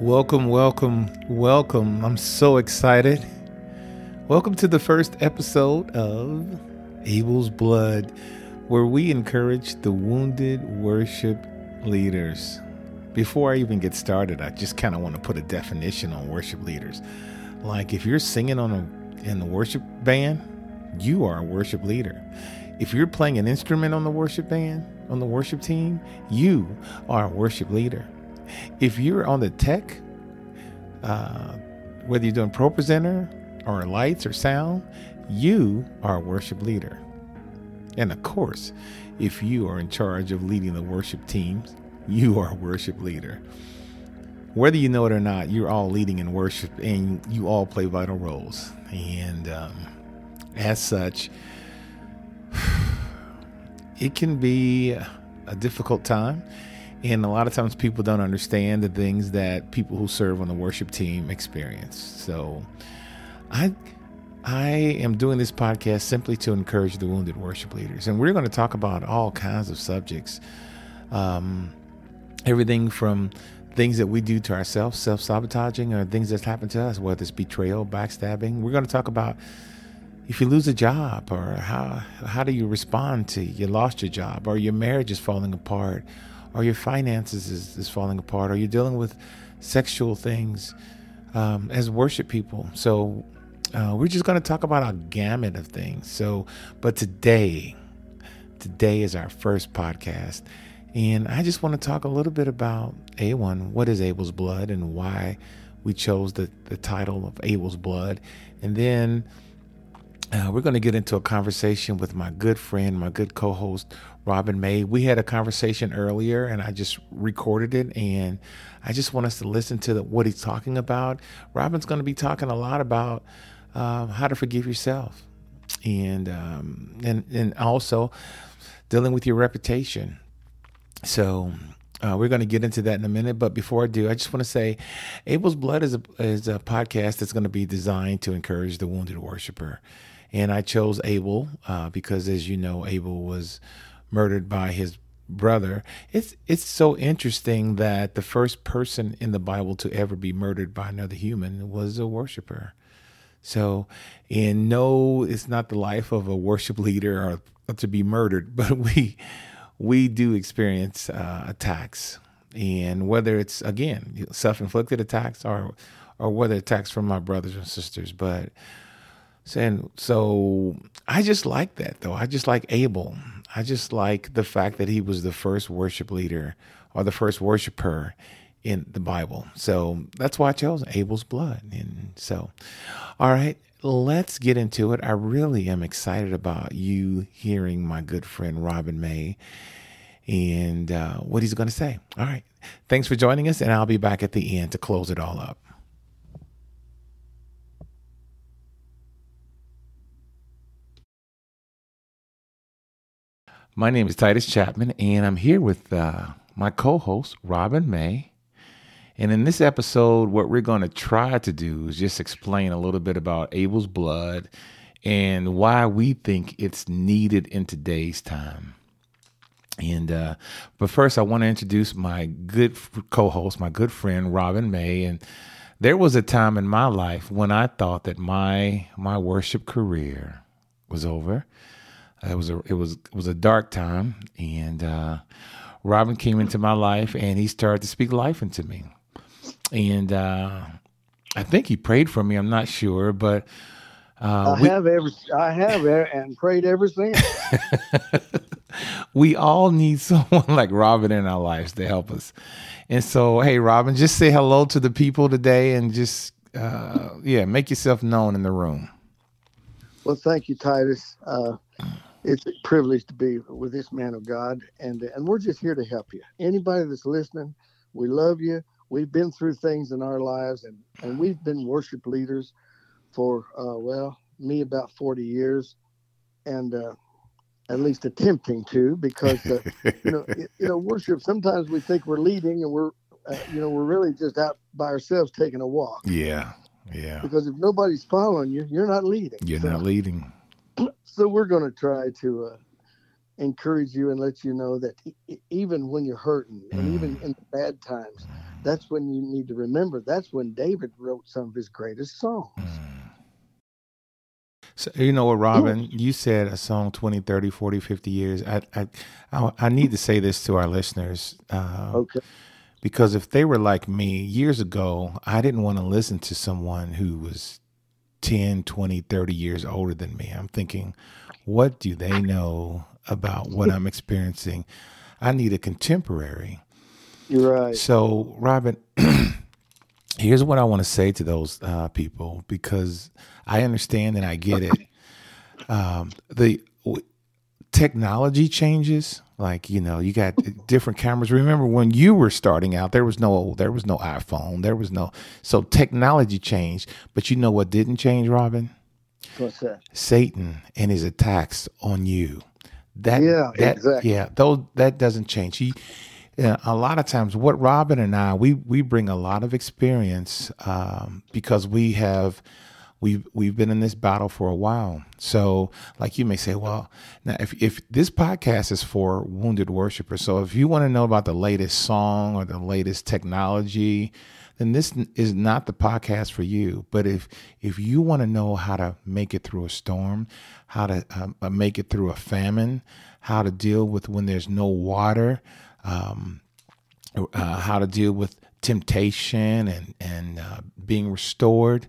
Welcome, welcome, welcome. I'm so excited. Welcome to the first episode of Abel's Blood, where we encourage the wounded worship leaders. Before I even get started, I just kind of want to put a definition on worship leaders. Like if you're singing on a in the worship band, you are a worship leader. If you're playing an instrument on the worship band, on the worship team, you are a worship leader. If you're on the tech, uh, whether you're doing pro presenter or lights or sound, you are a worship leader. And of course, if you are in charge of leading the worship teams, you are a worship leader. Whether you know it or not, you're all leading in worship and you all play vital roles. And um, as such, it can be a difficult time and a lot of times people don't understand the things that people who serve on the worship team experience. So I I am doing this podcast simply to encourage the wounded worship leaders. And we're going to talk about all kinds of subjects. Um, everything from things that we do to ourselves, self sabotaging, or things that's happened to us, whether it's betrayal, backstabbing. We're going to talk about if you lose a job, or how how do you respond to you lost your job, or your marriage is falling apart, or your finances is, is falling apart, or you're dealing with sexual things um, as worship people. So uh, we're just going to talk about a gamut of things. So, but today, today is our first podcast. And I just want to talk a little bit about A1, what is Abel's blood and why we chose the, the title of Abel's blood. And then uh, we're going to get into a conversation with my good friend, my good co host, Robin May. We had a conversation earlier and I just recorded it and I just want us to listen to the, what he's talking about. Robin's going to be talking a lot about uh, how to forgive yourself and, um, and, and also dealing with your reputation. So uh, we're going to get into that in a minute, but before I do, I just want to say, Abel's Blood is a is a podcast that's going to be designed to encourage the wounded worshiper, and I chose Abel uh, because, as you know, Abel was murdered by his brother. It's it's so interesting that the first person in the Bible to ever be murdered by another human was a worshiper. So, and no, it's not the life of a worship leader or, to be murdered, but we we do experience uh, attacks, and whether it's again self-inflicted attacks or or whether attacks from my brothers and sisters, but. And so I just like that though. I just like Abel. I just like the fact that he was the first worship leader or the first worshiper in the Bible. So that's why I chose Abel's blood. And so, all right, let's get into it. I really am excited about you hearing my good friend Robin May and uh, what he's going to say. All right. Thanks for joining us, and I'll be back at the end to close it all up. My name is Titus Chapman, and I'm here with uh, my co host, Robin May. And in this episode, what we're going to try to do is just explain a little bit about Abel's blood and why we think it's needed in today's time. And uh, but first, I want to introduce my good co-host, my good friend Robin May. And there was a time in my life when I thought that my my worship career was over. It was a it was it was a dark time, and uh, Robin came into my life, and he started to speak life into me. And uh, I think he prayed for me. I'm not sure, but uh, I we, have ever I have and prayed ever since. we all need someone like Robin in our lives to help us. And so, hey, Robin, just say hello to the people today, and just uh, yeah, make yourself known in the room. Well, thank you, Titus. Uh, it's a privilege to be with this man of God, and and we're just here to help you. Anybody that's listening, we love you. We've been through things in our lives, and and we've been worship leaders for uh, well, me about forty years, and uh, at least attempting to, because uh, you know you know worship. Sometimes we think we're leading, and we're uh, you know we're really just out by ourselves taking a walk. Yeah, yeah. Because if nobody's following you, you're not leading. You're so, not leading so we're going to try to uh, encourage you and let you know that even when you're hurting and even mm. in bad times, That's when you need to remember. That's when David wrote some of his greatest songs. Mm. So, you know what, Robin? You said a song 20, 30, 40, 50 years. I, I, I, I need to say this to our listeners. Uh, Okay. Because if they were like me years ago, I didn't want to listen to someone who was 10, 20, 30 years older than me. I'm thinking, what do they know about what I'm experiencing? I need a contemporary. You're right. So, Robin, here's what I want to say to those uh, people because I understand and I get it. Um, the w- technology changes, like you know, you got different cameras. Remember when you were starting out, there was no there was no iPhone, there was no so technology changed. But you know what didn't change, Robin? What's that? Satan and his attacks on you. That Yeah, that, exactly. Yeah, though that doesn't change. He, yeah, a lot of times, what Robin and I we we bring a lot of experience um, because we have we've we've been in this battle for a while. So, like you may say, well, now if if this podcast is for wounded worshipers, so if you want to know about the latest song or the latest technology, then this is not the podcast for you. But if if you want to know how to make it through a storm, how to um, uh, make it through a famine, how to deal with when there's no water, um, uh, how to deal with temptation and and uh, being restored.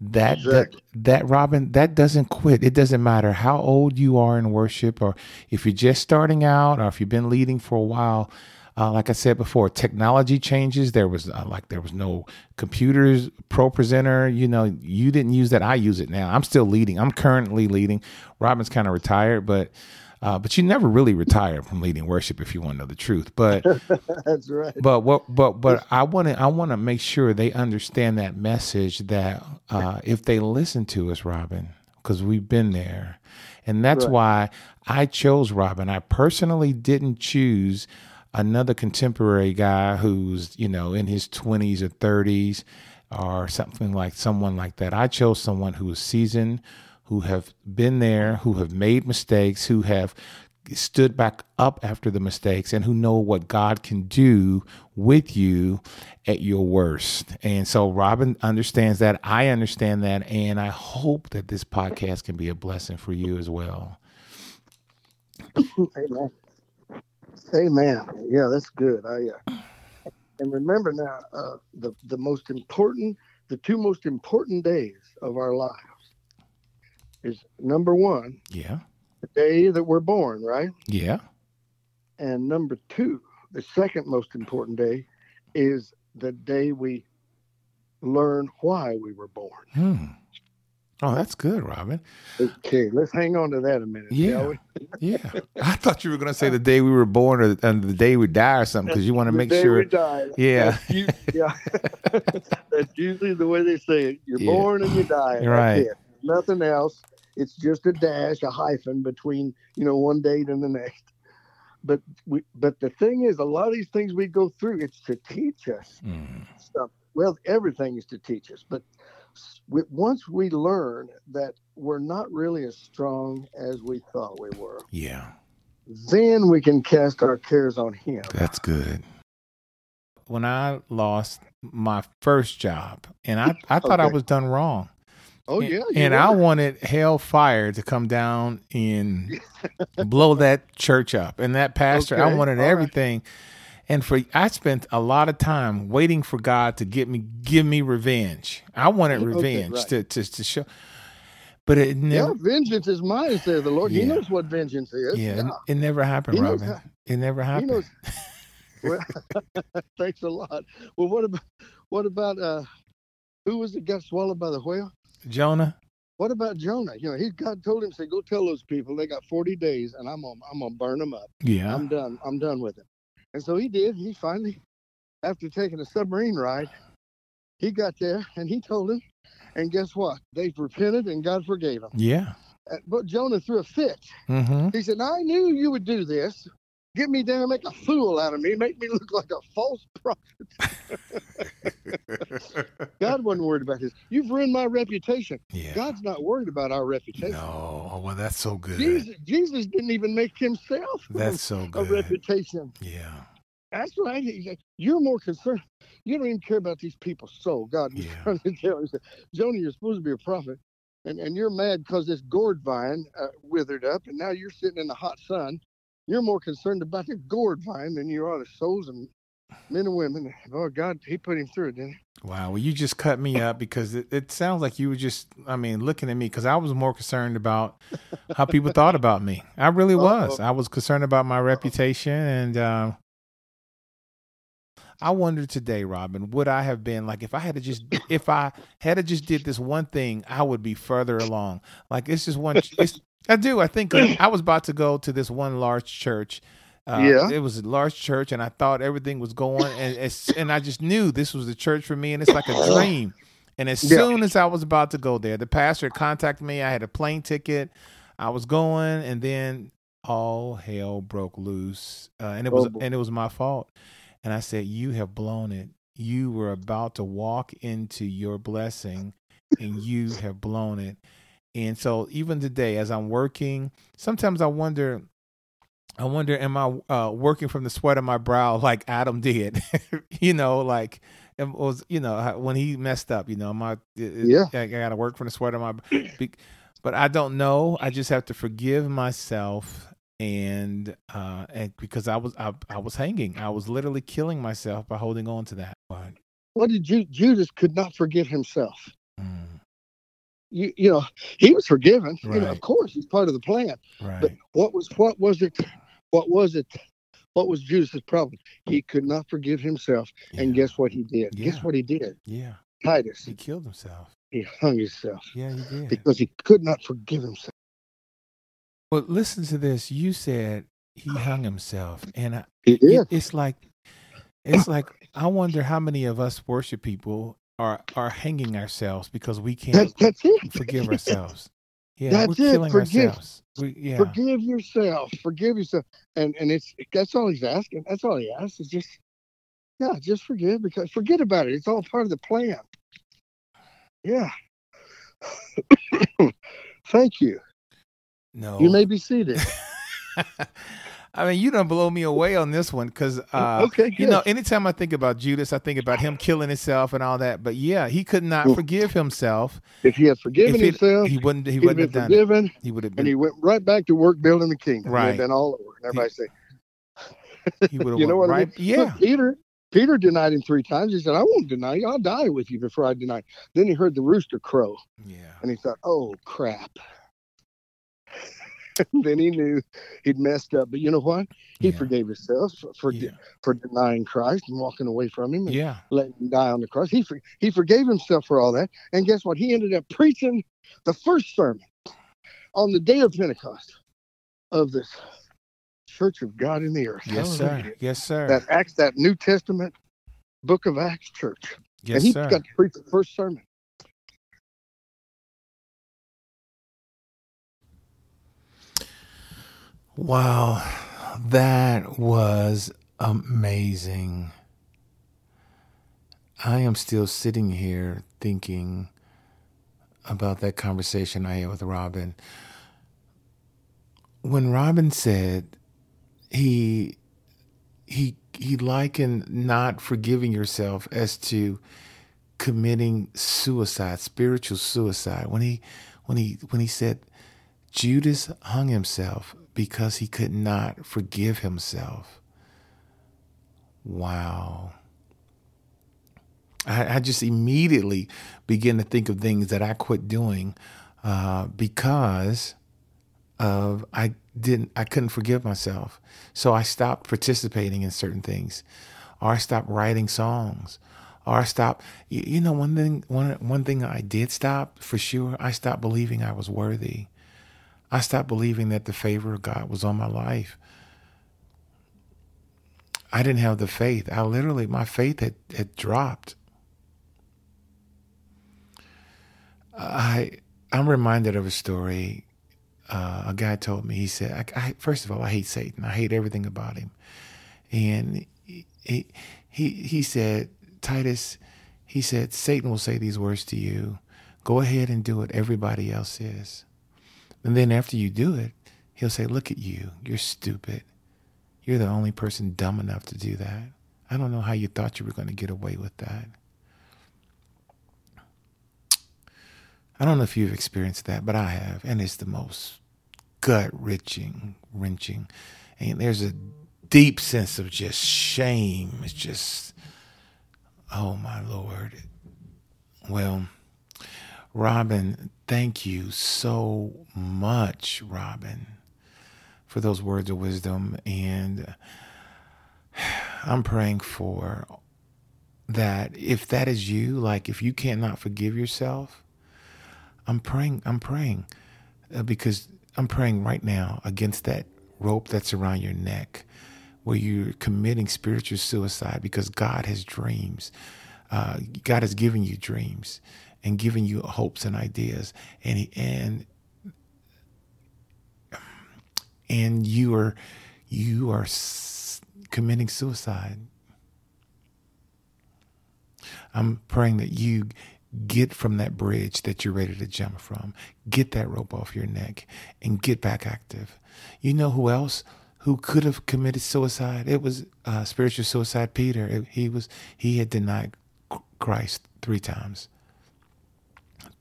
That, Exactly. that that Robin that doesn't quit. It doesn't matter how old you are in worship, or if you're just starting out, or if you've been leading for a while. Uh, like I said before, technology changes. There was uh, like there was no computers, Pro Presenter. You know, you didn't use that. I use it now. I'm still leading. I'm currently leading. Robin's kind of retired, but uh, but you never really retire from leading worship if you want to know the truth. But That's right. but what but but I want to I want to make sure they understand that message that uh, if they listen to us, Robin, because we've been there, and that's Right. why I chose Robin. I personally didn't choose another contemporary guy who's you know in his twenties or thirties or something like someone like that. I chose someone who was seasoned, who have been there, who have made mistakes, who have stood back up after the mistakes and who know what God can do with you at your worst. And so Robin understands that. I understand that. And I hope that this podcast can be a blessing for you as well. Amen. Amen. Yeah, that's good. I uh, and remember now uh, the the most important, the two most important days of our lives is number one, Yeah. the day that we're born, right? Yeah. And number two, the second most important day is the day we learn why we were born. Hmm. Oh, that's good, Robin. Okay, let's hang on to that a minute. Yeah. shall we? Yeah. I thought you were going to say the day we were born or, and the day we die or something because you want to make day sure. we die. Yeah. That's, yeah. That's usually the way they say it. You're Yeah. born and you die. Right. Nothing else. It's just a dash, a hyphen between you know one date and the next. But we, but the thing is, a lot of these things we go through, it's to teach us Mm, stuff. Well, everything is to teach us, but we, once we learn that we're not really as strong as we thought we were, yeah. then we can cast our cares on Him. That's good. When I lost my first job, and I, I thought I was done wrong. Oh yeah, And I wanted hellfire to come down and blow that church up. And that pastor, I wanted all right. everything. And for I spent a lot of time waiting for God to get me give me revenge. I wanted Okay, revenge right. to, to to show but it Yeah, vengeance is mine, says the Lord. He knows what vengeance is. yeah, Yeah. it, never happened, He Robin. It never happened. Well, thanks a lot. Well, what about what about uh, who was it got swallowed by the whale? Jonah? What about Jonah? You know, he God told him, say, go tell those people they got forty days, and I'm gonna I'm gonna burn them up. Yeah. I'm done. I'm done with it. And so he did. He finally, after taking a submarine ride, he got there and he told him. And guess what? They repented and God forgave them. Yeah. Uh, But Jonah threw a fit. Mm-hmm. He said, I knew you would do this. Get me down, make a fool out of me, make me look like a false prophet. God wasn't worried about this. You've ruined my reputation. Yeah. God's not worried about our reputation. No. Oh, well, that's so good. Jesus, Jesus didn't even make himself That's so good. a reputation. Yeah. That's right. You're more concerned. You don't even care about these people's soul. God was Yeah. trying to tell him, he said, Jonah, you're supposed to be a prophet, and, and you're mad because this gourd vine uh, withered up, and now you're sitting in the hot sun. You're more concerned about the gourd vine than you are the souls of men and women. Oh, God, he put him through it, didn't he? Wow. Well, you just cut me up because it, it sounds like you were just, I mean, looking at me because I was more concerned about how people thought about me. I really was. Uh-oh. I was concerned about my reputation. And uh, I wonder today, Robin, would I have been like if I had to just, if I had to just did this one thing, I would be further along. Like it's just one, it's, I do. I think uh, I was about to go to this one large church. Uh, Yeah. it was a large church, and I thought everything was going, and and I just knew this was the church for me, and it's like a dream. And as Yeah. soon as I was about to go there, the pastor contacted me. I had a plane ticket. I was going, and then all hell broke loose, uh, and it was Oh, and it was my fault. And I said, "You have blown it. You were about to walk into your blessing, and you have blown it." And so, even today, as I'm working, sometimes I wonder. I wonder, am I uh, working from the sweat of my brow like Adam did? you know, like it was, you know, when he messed up. You know, my Yeah. I, I got to work from the sweat of my. But I don't know. I just have to forgive myself, and uh, and because I was I, I was hanging, I was literally killing myself by holding on to that. But, What did Ju- Judas could not forgive himself? mm, You, you know, he was forgiven. You know, of course, he's part of the plan. right. But what was what was it? What was it? What was Judas's problem? He could not forgive himself. And guess what he did? Yeah. Guess what he did? Yeah, Titus. he killed himself. He hung himself Yeah, he did. because he could not forgive himself. Well, listen to this. You said he hung himself, and I, He it- it's like it's like I wonder how many of us worship people are are hanging ourselves because we can't That's, that's forgive ourselves. Yeah, That's we're it. Forgive. ourselves. We, yeah, Forgive yourself. Forgive yourself. And and it's that's all he's asking. That's all he asks is just yeah, just forgive because forget about it. It's all part of the plan. Yeah. Thank you. no. You may be seated. I mean, you don't blow me away on this one because, uh, okay, good. you know, anytime I think about Judas, I think about him killing himself and all that. But yeah, he could not forgive himself. if he had forgiven himself, he wouldn't. He wouldn't been have done it. He would have and he went right back to work building the kingdom. Right. Been all over. And everybody say, He would have. you know what right? I mean? Yeah. Look, Peter, Peter denied him three times. He said, I won't deny you. I'll die with you before I deny. you." Then he heard the rooster crow. Yeah. And he thought, oh, crap. then he knew he'd messed up. But you know what? He yeah. forgave himself for, for, Yeah. for denying Christ and walking away from him and Yeah. letting him die on the cross. He, for, he forgave himself for all that. And guess what? He ended up preaching the first sermon on the day of Pentecost of this church of God in the earth. Yes, Hallelujah. sir. Yes, sir. That Acts, that New Testament book of Acts church. yes, and he sir. got to preach the first sermon. Wow, that was amazing. I am still sitting here thinking about that conversation I had with Robin. When Robin said he he he likened not forgiving yourself as to committing suicide, spiritual suicide. When he when he when he said Judas hung himself because he could not forgive himself. Wow. I, I just immediately begin to think of things that I quit doing uh, because of I didn't I couldn't forgive myself. So I stopped participating in certain things, or I stopped writing songs, or I stopped. You, you know, one thing one one thing I did stop for sure. I stopped believing I was worthy. I stopped believing that the favor of God was on my life. I didn't have the faith. I literally, my faith had, had dropped. I, I'm reminded of a story. Uh, a guy told me, he said, I, I, first of all, I hate Satan. I hate everything about him. And he, he, he, said, Titus, he said, Satan will say these words to you. Go ahead and do what everybody else is. And then after you do it, he'll say, Look at you. You're stupid. You're the only person dumb enough to do that. I don't know how you thought you were going to get away with that. I don't know if you've experienced that, but I have, and it's the most gut wrenching, wrenching, and there's a deep sense of just shame. It's just, oh my lord. Well, Robin, thank you so much, Robin, for those words of wisdom, and I'm praying for that. If that is you, like if you cannot forgive yourself I'm praying, I'm praying uh, because I'm praying right now against that rope that's around your neck where you're committing spiritual suicide because God has dreams. Uh, God has given you dreams and giving you hopes and ideas, and and and you are you are committing suicide. I'm praying that you Get from that bridge that you're ready to jump from. Get that rope off your neck and get back active. You know who else who could have committed suicide? It was uh, spiritual suicide. Peter. He was he had denied Christ three times.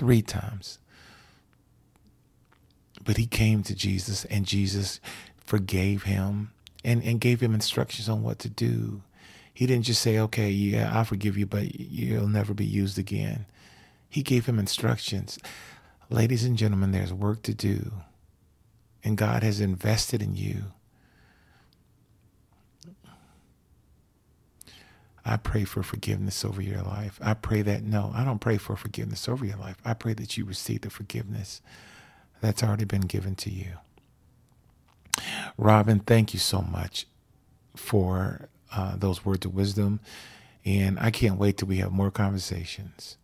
Three times. But he came to Jesus and Jesus forgave him and, and gave him instructions on what to do. He didn't just say, okay, yeah, I forgive you, but you'll never be used again. He gave him instructions. Ladies and gentlemen, there's work to do, and God has invested in you. I pray for forgiveness over your life. I pray that, no, I don't pray for forgiveness over your life. I pray that you receive the forgiveness that's already been given to you. Robin, thank you so much for uh, those words of wisdom. And I can't wait till we have more conversations.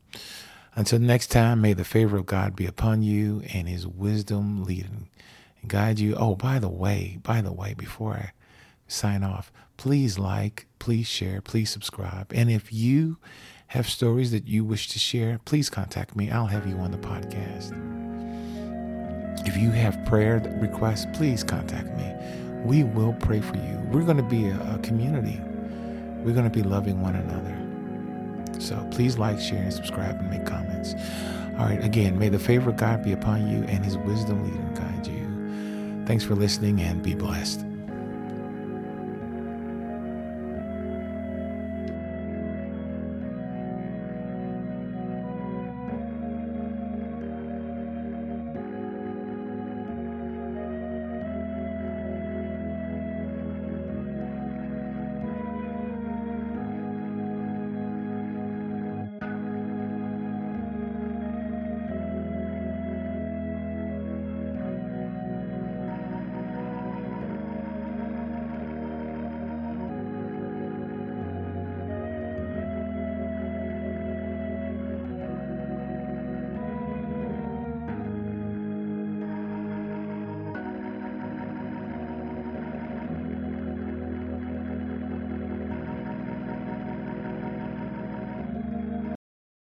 Until next time, may the favor of God be upon you and his wisdom lead and guide you. Oh, by the way, by the way, before I sign off, please like, please share, please subscribe. And if you have stories that you wish to share, please contact me. I'll have you on the podcast. If you have prayer requests, please contact me. We will pray for you. We're going to be a, community. We're going to be loving one another. So please like, share, and subscribe and make comments. All right, again, may the favor of God be upon you and his wisdom lead and guide you. Thanks for listening and be blessed.